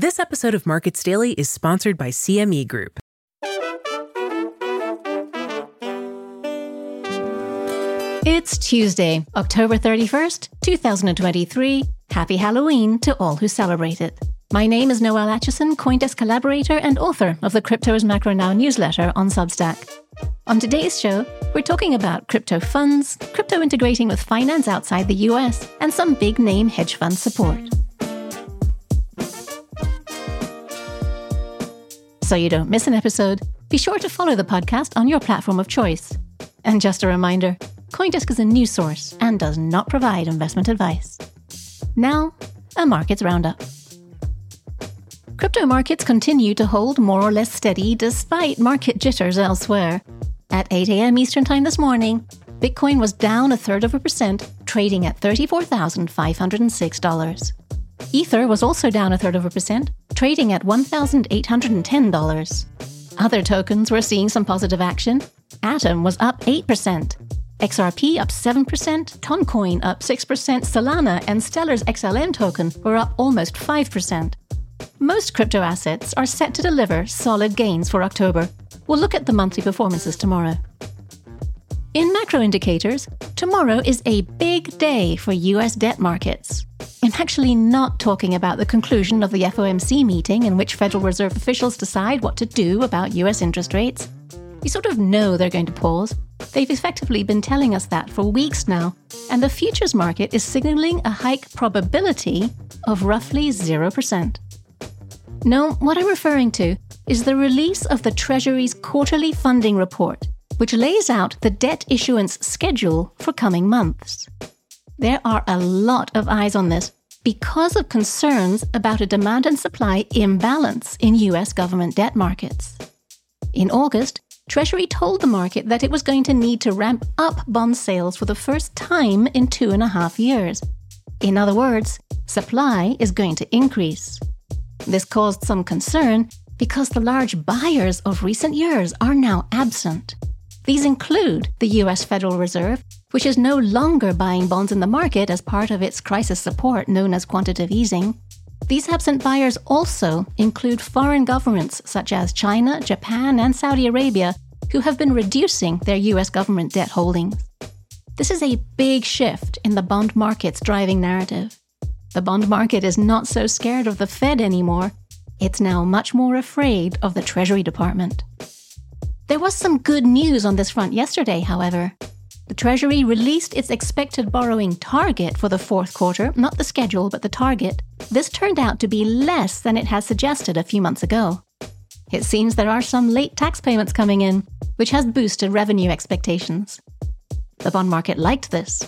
This episode of Markets Daily is sponsored by CME Group. It's Tuesday, October 31st, 2023. Happy Halloween to all who celebrate it. My name is Noelle Acheson, Coindesk collaborator and author of the Crypto is Macro Now newsletter on Substack. On today's show, we're talking about crypto funds, crypto integrating with finance outside the US, and some big name hedge fund support. So you don't miss an episode, be sure to follow the podcast on your platform of choice. And just a reminder Coindesk is a news source and does not provide investment advice. Now, a markets roundup. Crypto markets continue to hold more or less steady despite market jitters elsewhere. At 8 a.m. Eastern Time this morning, Bitcoin was down a third of a percent, trading at $34,506. Ether was also down a third of a percent, trading at $1,810. Other tokens were seeing some positive action. Atom was up 8%. XRP up 7%, Toncoin up 6%, Solana and Stellar's XLM token were up almost 5%. Most crypto assets are set to deliver solid gains for October. We'll look at the monthly performances tomorrow. In macro indicators, tomorrow is a big day for US debt markets. I'm actually not talking about the conclusion of the FOMC meeting in which Federal Reserve officials decide what to do about US interest rates. You sort of know they're going to pause. They've effectively been telling us that for weeks now, and the futures market is signaling a hike probability of roughly 0%. No, what I'm referring to is the release of the Treasury's quarterly funding report, which lays out the debt issuance schedule for coming months. There are a lot of eyes on this because of concerns about a demand and supply imbalance in US government debt markets. In August, Treasury told the market that it was going to need to ramp up bond sales for the first time in two and a half years. In other words, supply is going to increase. This caused some concern because the large buyers of recent years are now absent. These include the US Federal Reserve, which is no longer buying bonds in the market as part of its crisis support known as quantitative easing. These absent buyers also include foreign governments such as China, Japan, and Saudi Arabia, who have been reducing their US government debt holdings. This is a big shift in the bond market's driving narrative. The bond market is not so scared of the Fed anymore. It's now much more afraid of the Treasury Department. There was some good news on this front yesterday, however. The Treasury released its expected borrowing target for the fourth quarter, not the schedule, but the target. This turned out to be less than it had suggested a few months ago. It seems there are some late tax payments coming in, which has boosted revenue expectations. The bond market liked this.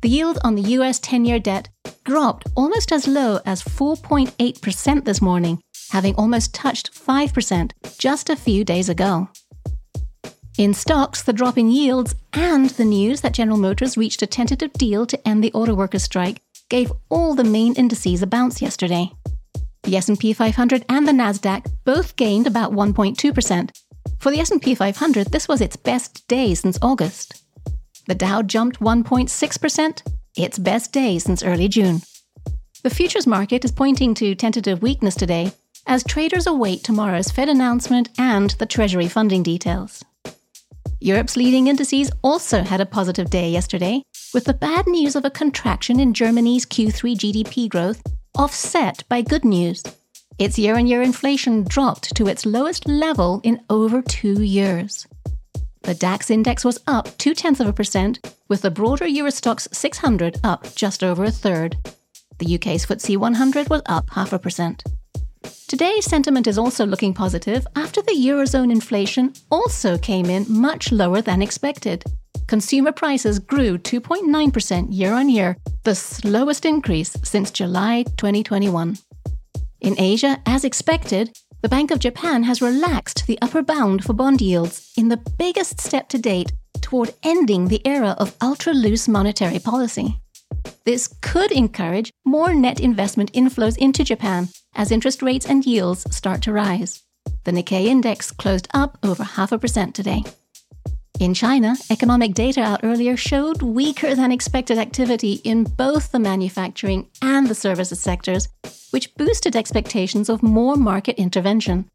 The yield on the US 10 year debt dropped almost as low as 4.8% this morning, having almost touched 5% just a few days ago. In stocks, the drop in yields and the news that General Motors reached a tentative deal to end the auto workers strike gave all the main indices a bounce yesterday. The S&P 500 and the Nasdaq both gained about 1.2%. For the S&P 500, this was its best day since August. The Dow jumped 1.6%, its best day since early June. The futures market is pointing to tentative weakness today as traders await tomorrow's Fed announcement and the Treasury funding details. Europe's leading indices also had a positive day yesterday, with the bad news of a contraction in Germany's Q3 GDP growth offset by good news. Its year on year inflation dropped to its lowest level in over two years. The DAX index was up two tenths of a percent, with the broader Eurostoxx 600 up just over a third. The UK's FTSE 100 was up half a percent. Today, sentiment is also looking positive after the Eurozone inflation also came in much lower than expected. Consumer prices grew 2.9% year on year, the slowest increase since July 2021. In Asia, as expected, the Bank of Japan has relaxed the upper bound for bond yields in the biggest step to date toward ending the era of ultra loose monetary policy. This could encourage more net investment inflows into Japan as interest rates and yields start to rise. The Nikkei index closed up over half a percent today. In China, economic data out earlier showed weaker than expected activity in both the manufacturing and the services sectors, which boosted expectations of more market intervention.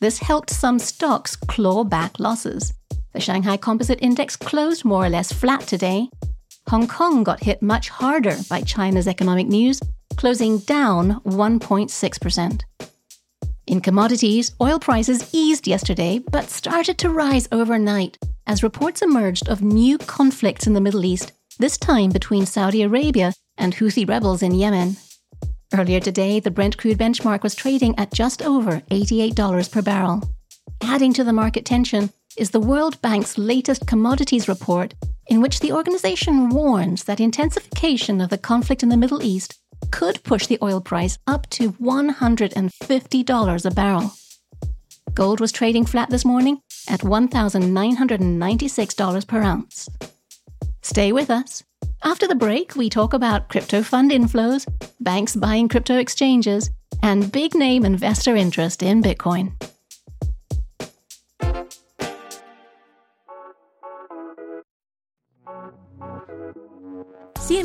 This helped some stocks claw back losses. The Shanghai Composite Index closed more or less flat today. Hong Kong got hit much harder by China's economic news, closing down 1.6%. In commodities, oil prices eased yesterday but started to rise overnight as reports emerged of new conflicts in the Middle East, this time between Saudi Arabia and Houthi rebels in Yemen. Earlier today, the Brent crude benchmark was trading at just over $88 per barrel. Adding to the market tension is the World Bank's latest commodities report, in which the organization warns that intensification of the conflict in the Middle East could push the oil price up to $150 a barrel. Gold was trading flat this morning at $1,996 per ounce. Stay with us. After the break, we talk about crypto fund inflows, banks buying crypto exchanges, and big name investor interest in Bitcoin.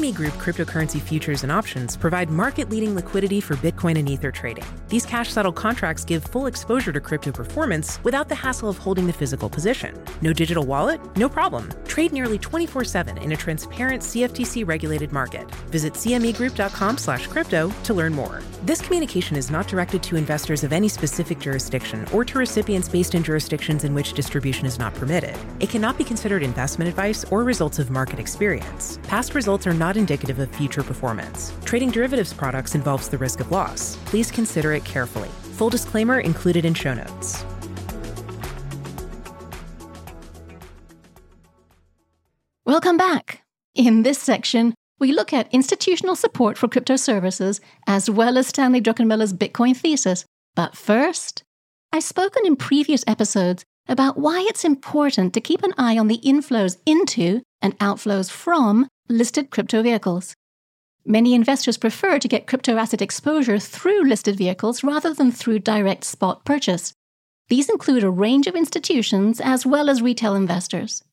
CME Group cryptocurrency futures and options provide market leading liquidity for Bitcoin and Ether trading. These cash settled contracts give full exposure to crypto performance without the hassle of holding the physical position. No digital wallet? No problem. Trade nearly 24 7 in a transparent CFTC regulated market. Visit CMEGroup.com slash crypto to learn more. This communication is not directed to investors of any specific jurisdiction or to recipients based in jurisdictions in which distribution is not permitted. It cannot be considered investment advice or results of market experience. Past results are not indicative of future performance. Trading derivatives products involves the risk of loss. Please consider it carefully. Full disclaimer included in show notes. Welcome back. In this section, we look at institutional support for crypto services as well as Stanley Druckenmiller's Bitcoin thesis. But first, I've spoken in previous episodes about why it's important to keep an eye on the inflows into and outflows from listed crypto vehicles. Many investors prefer to get crypto asset exposure through listed vehicles rather than through direct spot purchase. These include a range of institutions as well as retail investors.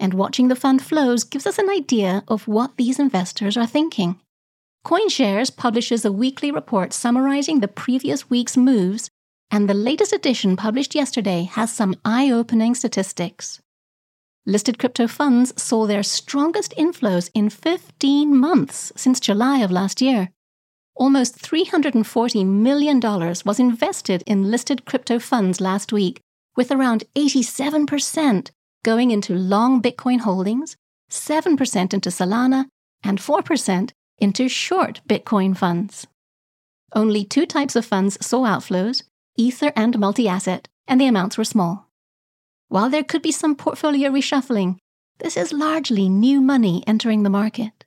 And watching the fund flows gives us an idea of what these investors are thinking. CoinShares publishes a weekly report summarizing the previous week's moves, and the latest edition published yesterday has some eye opening statistics. Listed crypto funds saw their strongest inflows in 15 months since July of last year. Almost $340 million was invested in listed crypto funds last week, with around 87% going into long Bitcoin holdings, 7% into Solana, and 4% into short Bitcoin funds. Only two types of funds saw outflows Ether and multi asset, and the amounts were small. While there could be some portfolio reshuffling, this is largely new money entering the market.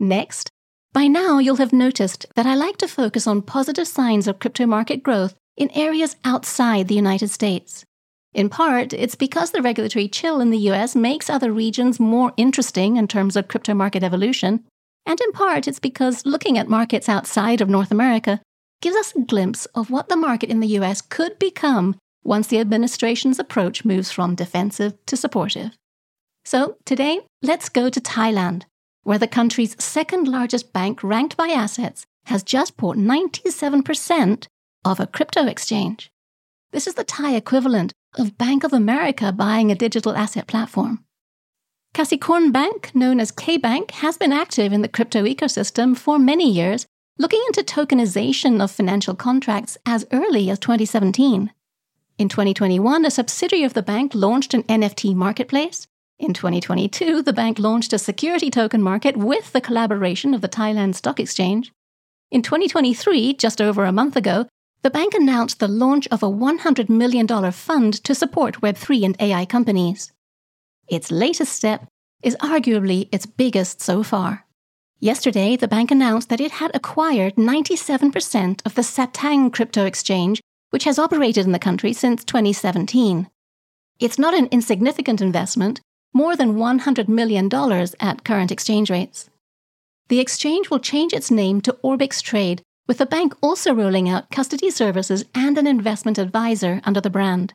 Next, by now you'll have noticed that I like to focus on positive signs of crypto market growth in areas outside the United States. In part, it's because the regulatory chill in the US makes other regions more interesting in terms of crypto market evolution, and in part, it's because looking at markets outside of North America gives us a glimpse of what the market in the US could become once the administration's approach moves from defensive to supportive. So, today, let's go to Thailand, where the country's second largest bank, ranked by assets, has just bought 97% of a crypto exchange. This is the Thai equivalent of Bank of America buying a digital asset platform. Kasikorn Bank, known as K Bank, has been active in the crypto ecosystem for many years looking into tokenization of financial contracts as early as 2017. In 2021, a subsidiary of the bank launched an NFT marketplace. In 2022, the bank launched a security token market with the collaboration of the Thailand Stock Exchange. In 2023, just over a month ago, the bank announced the launch of a $100 million fund to support Web3 and AI companies. Its latest step is arguably its biggest so far. Yesterday, the bank announced that it had acquired 97% of the Satang crypto exchange, which has operated in the country since 2017. It's not an insignificant investment, more than $100 million at current exchange rates. The exchange will change its name to Orbix Trade, with the bank also rolling out custody services and an investment advisor under the brand.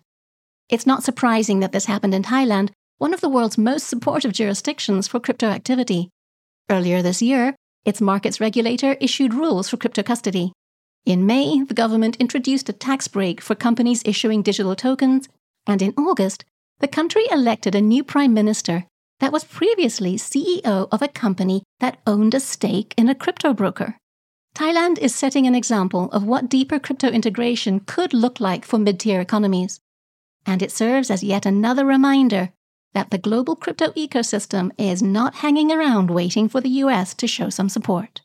It's not surprising that this happened in Thailand, one of the world's most supportive jurisdictions for crypto activity. Earlier this year, its markets regulator issued rules for crypto custody. In May, the government introduced a tax break for companies issuing digital tokens, and in August, the country elected a new prime minister that was previously CEO of a company that owned a stake in a crypto broker. Thailand is setting an example of what deeper crypto integration could look like for mid tier economies. And it serves as yet another reminder that the global crypto ecosystem is not hanging around waiting for the US to show some support.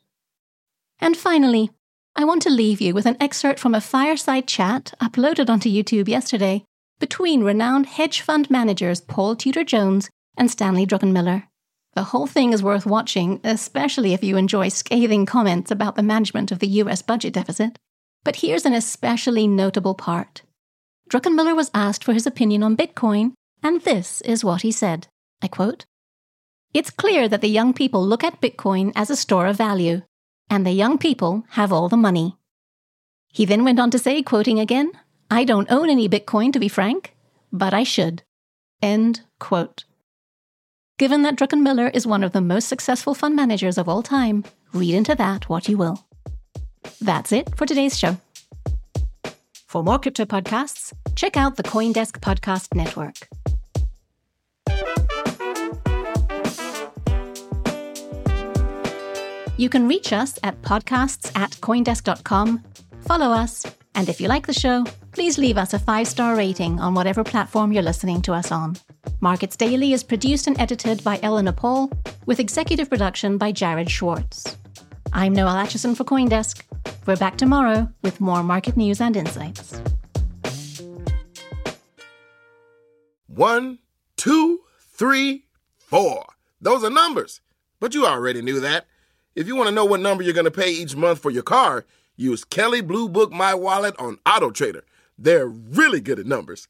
And finally, I want to leave you with an excerpt from a fireside chat uploaded onto YouTube yesterday between renowned hedge fund managers Paul Tudor Jones and Stanley Druckenmiller. The whole thing is worth watching, especially if you enjoy scathing comments about the management of the US budget deficit. But here's an especially notable part. Druckenmiller was asked for his opinion on Bitcoin and this is what he said I quote, It's clear that the young people look at Bitcoin as a store of value, and the young people have all the money. He then went on to say, quoting again, I don't own any Bitcoin, to be frank, but I should. End quote. Given that Druckenmiller is one of the most successful fund managers of all time, read into that what you will. That's it for today's show. For more crypto podcasts, check out the Coindesk Podcast Network. You can reach us at podcasts at coindesk.com, follow us, and if you like the show, please leave us a five star rating on whatever platform you're listening to us on. Markets Daily is produced and edited by Eleanor Paul, with executive production by Jared Schwartz. I'm Noelle Acheson for Coindesk. We're back tomorrow with more market news and insights. One, two, three, four. Those are numbers, but you already knew that. If you want to know what number you're going to pay each month for your car, use Kelley Blue Book My Wallet on Auto Trader. They're really good at numbers.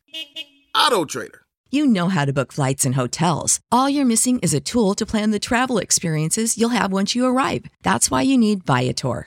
Auto Trader. You know how to book flights and hotels. All you're missing is a tool to plan the travel experiences you'll have once you arrive. That's why you need Viator.